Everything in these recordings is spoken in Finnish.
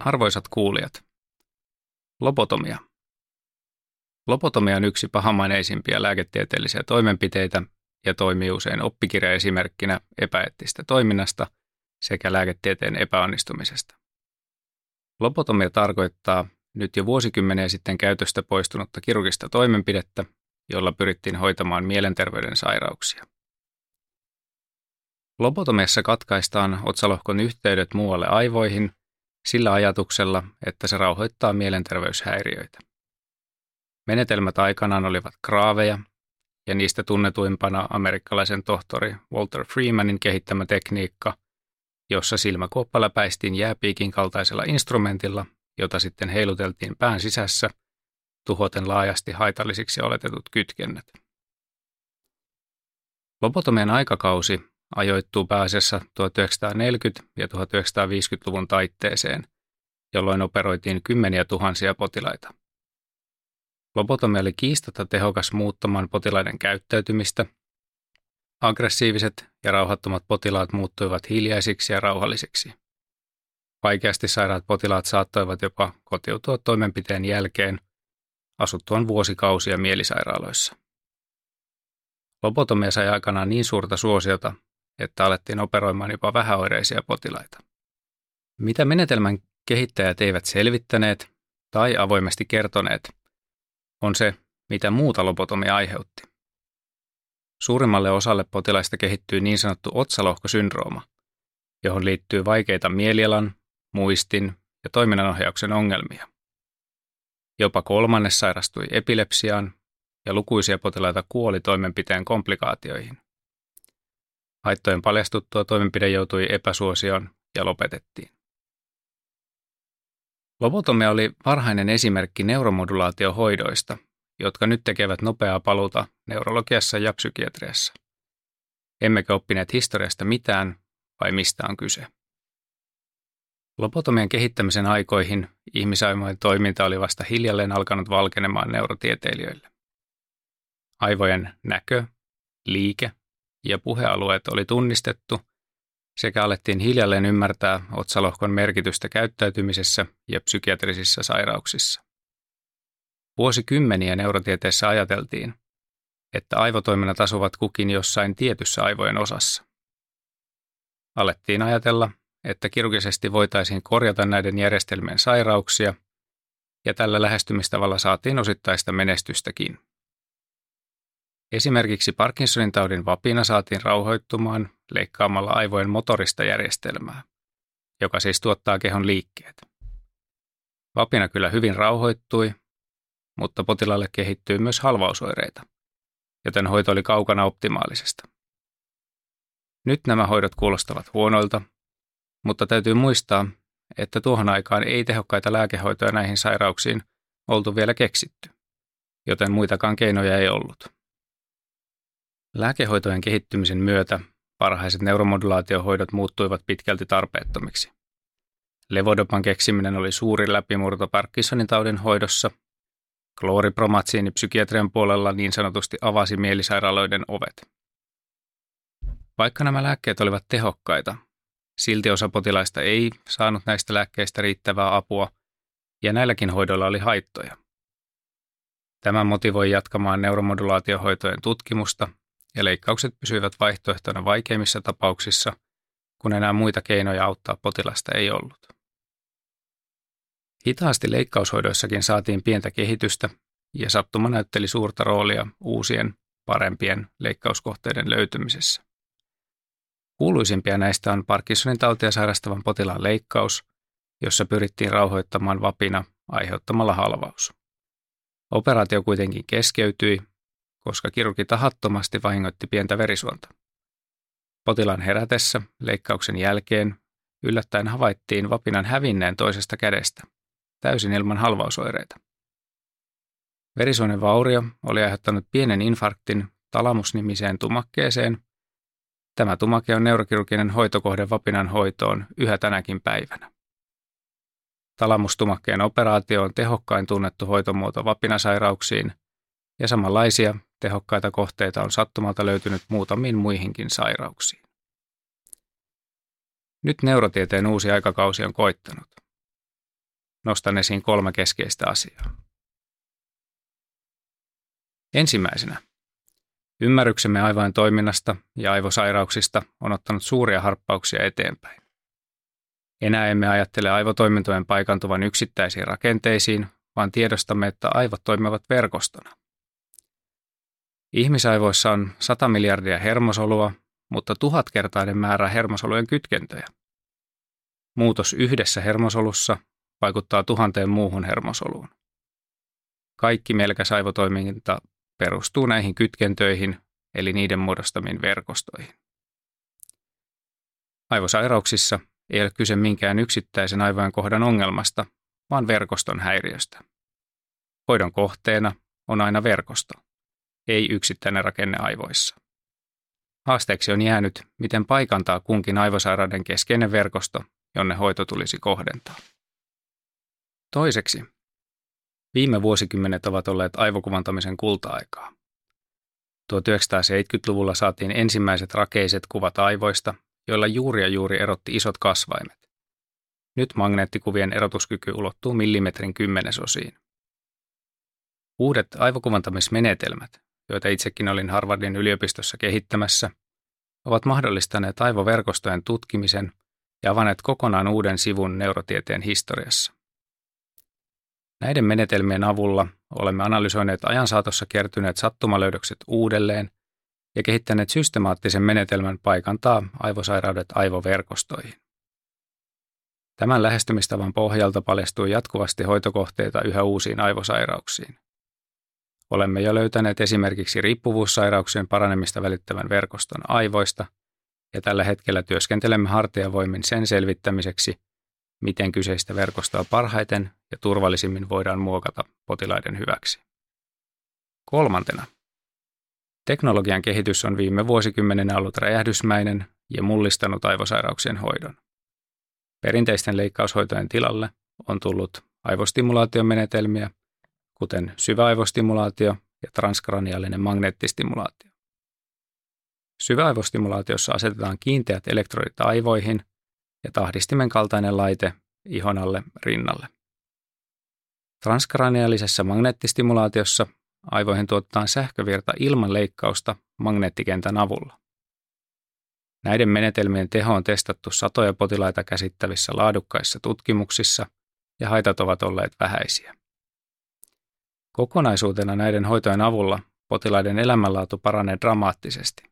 Arvoisat kuulijat, lobotomia. Lobotomia on yksi pahamaineisimpia lääketieteellisiä toimenpiteitä ja toimii usein oppikirjaesimerkkinä epäeettistä toiminnasta sekä lääketieteen epäonnistumisesta. Lobotomia tarkoittaa nyt jo vuosikymmeniä sitten käytöstä poistunutta kirurgista toimenpidettä, jolla pyrittiin hoitamaan mielenterveyden sairauksia. Lobotomiassa katkaistaan otsalohkon yhteydet muualle aivoihin sillä ajatuksella, että se rauhoittaa mielenterveyshäiriöitä. Menetelmät aikanaan olivat kraaveja, ja niistä tunnetuimpana amerikkalaisen tohtori Walter Freemanin kehittämä tekniikka, jossa silmäkuoppa läpäistiin jääpiikin kaltaisella instrumentilla, jota sitten heiluteltiin pään sisässä, tuhoten laajasti haitallisiksi oletetut kytkennät. Lobotomian aikakausi ajoittuu pääasiassa 1940- ja 1950-luvun taitteeseen, jolloin operoitiin kymmeniä tuhansia potilaita. Lobotomia oli kiistata tehokas muuttamaan potilaiden käyttäytymistä. Aggressiiviset ja rauhattomat potilaat muuttuivat hiljaisiksi ja rauhallisiksi. Vaikeasti sairaat potilaat saattoivat jopa kotiutua toimenpiteen jälkeen asuttuaan vuosikausia mielisairaaloissa. Lobotomia sai aikanaan niin suurta suosiota, että alettiin operoimaan jopa vähäoireisia potilaita. Mitä menetelmän kehittäjät eivät selvittäneet tai avoimesti kertoneet, on se, mitä muuta lobotomia aiheutti. Suurimmalle osalle potilaista kehittyy niin sanottu otsalohkosyndrooma, johon liittyy vaikeita mielialan, muistin ja toiminnanohjauksen ongelmia. Jopa kolmannes sairastui epilepsiaan ja lukuisia potilaita kuoli toimenpiteen komplikaatioihin. Haittojen paljastuttua toimenpide joutui epäsuosioon ja lopetettiin. Lobotomia oli varhainen esimerkki neuromodulaatiohoidoista, jotka nyt tekevät nopeaa paluuta neurologiassa ja psykiatriassa. Emmekö oppineet historiasta mitään vai mistä on kyse? Lobotomian kehittämisen aikoihin ihmisaivojen toiminta oli vasta hiljalleen alkanut valkenemaan neurotieteilijöille. Aivojen näkö, liike ja puhealueet oli tunnistettu sekä alettiin hiljalleen ymmärtää otsalohkon merkitystä käyttäytymisessä ja psykiatrisissa sairauksissa. Vuosikymmeniä neurotieteessä ajateltiin, että aivotoiminnat asuvat kukin jossain tietyssä aivojen osassa. Alettiin ajatella, että kirurgisesti voitaisiin korjata näiden järjestelmien sairauksia, ja tällä lähestymistavalla saatiin osittaista menestystäkin. Esimerkiksi Parkinsonin taudin vapina saatiin rauhoittumaan leikkaamalla aivojen motorista järjestelmää, joka siis tuottaa kehon liikkeet. Vapina kyllä hyvin rauhoittui, mutta potilaalle kehittyy myös halvausoireita, joten hoito oli kaukana optimaalisesta. Nyt nämä hoidot kuulostavat huonoilta, mutta täytyy muistaa, että tuohon aikaan ei tehokkaita lääkehoitoja näihin sairauksiin oltu vielä keksitty, joten muitakaan keinoja ei ollut. Lääkehoitojen kehittymisen myötä parhaiset neuromodulaatiohoidot muuttuivat pitkälti tarpeettomiksi. Levodopan keksiminen oli suuri läpimurto Parkinsonin taudin hoidossa. Klooripromatsiini psykiatrian puolella niin sanotusti avasi mielisairaaloiden ovet. Vaikka nämä lääkkeet olivat tehokkaita, silti osa potilaista ei saanut näistä lääkkeistä riittävää apua, ja näilläkin hoidoilla oli haittoja. Tämä motivoi jatkamaan neuromodulaatiohoitojen tutkimusta ja leikkaukset pysyivät vaihtoehtona vaikeimmissa tapauksissa, kun enää muita keinoja auttaa potilasta ei ollut. Hitaasti leikkaushoidoissakin saatiin pientä kehitystä ja sattuma näytteli suurta roolia uusien, parempien leikkauskohteiden löytymisessä. Kuuluisimpia näistä on Parkinsonin tautia sairastavan potilaan leikkaus, jossa pyrittiin rauhoittamaan vapina aiheuttamalla halvaus. Operaatio kuitenkin keskeytyi koska kirurgi tahattomasti vahingoitti pientä verisuonta. Potilaan herätessä leikkauksen jälkeen yllättäen havaittiin vapinan hävinneen toisesta kädestä, täysin ilman halvausoireita. Verisuonen vaurio oli aiheuttanut pienen infarktin talamusnimiseen tumakkeeseen. Tämä tumake on neurokirurginen hoitokohde vapinan hoitoon yhä tänäkin päivänä. Talamustumakkeen operaatio on tehokkain tunnettu hoitomuoto vapinasairauksiin ja samanlaisia tehokkaita kohteita on sattumalta löytynyt muutamiin muihinkin sairauksiin. Nyt neurotieteen uusi aikakausi on koittanut. nostan esiin kolme keskeistä asiaa. Ensimmäisenä. Ymmärryksemme aivojen toiminnasta ja aivosairauksista on ottanut suuria harppauksia eteenpäin. Enää emme ajattele aivotoimintojen paikantuvan yksittäisiin rakenteisiin, vaan tiedostamme, että aivot toimivat verkostona. Ihmisaivoissa on 100 miljardia hermosolua, mutta tuhatkertainen määrä hermosolujen kytkentöjä. Muutos yhdessä hermosolussa vaikuttaa tuhanteen muuhun hermosoluun. Kaikki melkäs aivotoiminta perustuu näihin kytkentöihin, eli niiden muodostamiin verkostoihin. Aivosairauksissa ei ole kyse minkään yksittäisen aivojen kohdan ongelmasta, vaan verkoston häiriöstä. Hoidon kohteena on aina verkosto, ei yksittäinen rakenne aivoissa. Haasteeksi on jäänyt, miten paikantaa kunkin aivosairauden keskeinen verkosto, jonne hoito tulisi kohdentaa. Toiseksi, viime vuosikymmenet ovat olleet aivokuvantamisen kulta-aikaa. 1970-luvulla saatiin ensimmäiset rakeiset kuvat aivoista, joilla juuri ja juuri erotti isot kasvaimet. Nyt magneettikuvien erotuskyky ulottuu millimetrin kymmenesosiin. Uudet aivokuvantamismenetelmät, joita itsekin olin Harvardin yliopistossa kehittämässä, ovat mahdollistaneet aivoverkostojen tutkimisen ja avanneet kokonaan uuden sivun neurotieteen historiassa. Näiden menetelmien avulla olemme analysoineet ajan saatossa kertyneet sattumalöydökset uudelleen ja kehittäneet systemaattisen menetelmän paikantaa aivosairaudet aivoverkostoihin. Tämän lähestymistavan pohjalta paljastuu jatkuvasti hoitokohteita yhä uusiin aivosairauksiin. Olemme jo löytäneet esimerkiksi riippuvuussairauksien paranemista välittävän verkoston aivoista, ja tällä hetkellä työskentelemme hartiavoimin sen selvittämiseksi, miten kyseistä verkostoa parhaiten ja turvallisimmin voidaan muokata potilaiden hyväksi. Kolmantena. Teknologian kehitys on viime vuosikymmenenä ollut räjähdysmäinen ja mullistanut aivosairauksien hoidon. Perinteisten leikkaushoitojen tilalle on tullut aivostimulaatiomenetelmiä, kuten syväaivostimulaatio ja transkraniaalinen magneettistimulaatio. Syväaivostimulaatiossa asetetaan kiinteät elektrodit aivoihin ja tahdistimen kaltainen laite ihon alle rinnalle. Transkraniaalisessa magneettistimulaatiossa aivoihin tuotetaan sähkövirta ilman leikkausta magneettikentän avulla. Näiden menetelmien teho on testattu satoja potilaita käsittävissä laadukkaissa tutkimuksissa ja haitat ovat olleet vähäisiä. Kokonaisuutena näiden hoitojen avulla potilaiden elämänlaatu paranee dramaattisesti.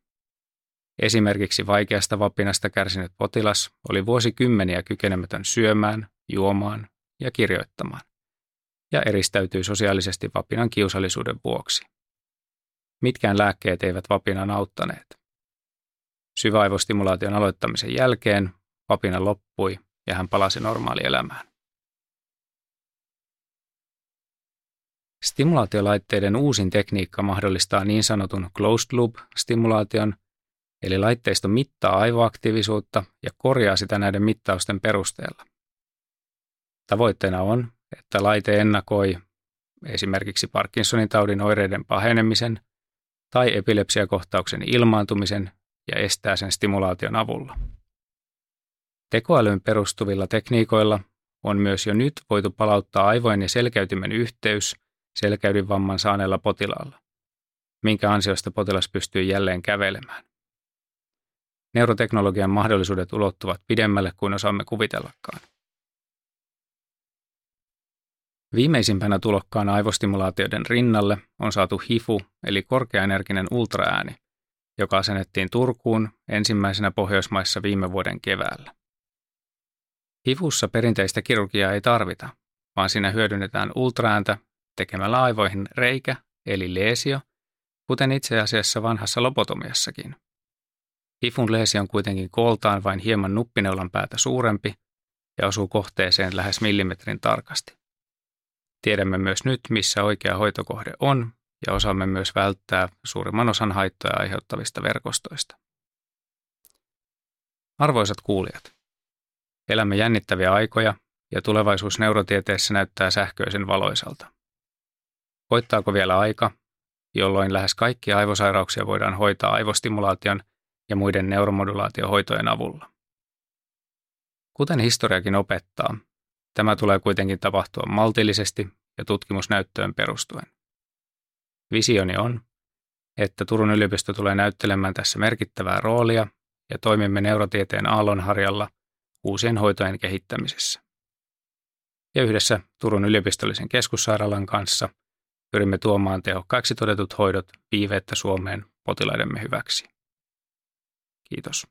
Esimerkiksi vaikeasta vapinasta kärsinyt potilas oli vuosikymmeniä kykenemätön syömään, juomaan ja kirjoittamaan, ja eristäytyi sosiaalisesti vapinan kiusallisuuden vuoksi. Mitkään lääkkeet eivät vapinan auttaneet. Syväaivostimulaation aloittamisen jälkeen vapina loppui ja hän palasi normaalielämään. Stimulaatiolaitteiden uusin tekniikka mahdollistaa niin sanotun closed loop-stimulaation, eli laitteisto mittaa aivoaktiivisuutta ja korjaa sitä näiden mittausten perusteella. Tavoitteena on, että laite ennakoi esimerkiksi Parkinsonin taudin oireiden pahenemisen tai epilepsiakohtauksen ilmaantumisen ja estää sen stimulaation avulla. Tekoälyyn perustuvilla tekniikoilla on myös jo nyt voitu palauttaa aivojen ja selkäytimen yhteys selkäydinvamman saaneella potilaalla, minkä ansiosta potilas pystyy jälleen kävelemään. Neuroteknologian mahdollisuudet ulottuvat pidemmälle kuin osaamme kuvitellakaan. Viimeisimpänä tulokkaana aivostimulaatioiden rinnalle on saatu HIFU eli korkeaenerginen ultraääni, joka asennettiin Turkuun ensimmäisenä Pohjoismaissa viime vuoden keväällä. HIFUssa perinteistä kirurgiaa ei tarvita, vaan siinä hyödynnetään ultraääntä tekemällä aivoihin reikä eli leesio, kuten itse asiassa vanhassa lobotomiassakin. HIFUn leesi on kuitenkin kooltaan vain hieman nuppineulan päätä suurempi ja osuu kohteeseen lähes millimetrin tarkasti. Tiedämme myös nyt, missä oikea hoitokohde on ja osaamme myös välttää suurimman osan haittoja aiheuttavista verkostoista. Arvoisat kuulijat, elämme jännittäviä aikoja ja tulevaisuus neurotieteessä näyttää sähköisen valoisalta. Koittaako vielä aika, jolloin lähes kaikki aivosairauksia voidaan hoitaa aivostimulaation ja muiden neuromodulaatiohoitojen avulla? Kuten historiakin opettaa, Tämä tulee kuitenkin tapahtua maltillisesti ja tutkimusnäyttöön perustuen. Visioni on, että Turun yliopisto tulee näyttelemään tässä merkittävää roolia ja toimimme neurotieteen aallonharjalla uusien hoitojen kehittämisessä. Ja yhdessä Turun yliopistollisen keskussairaalan kanssa pyrimme tuomaan tehokkaiksi todetut hoidot viiveettä Suomeen potilaidemme hyväksi. Kiitos.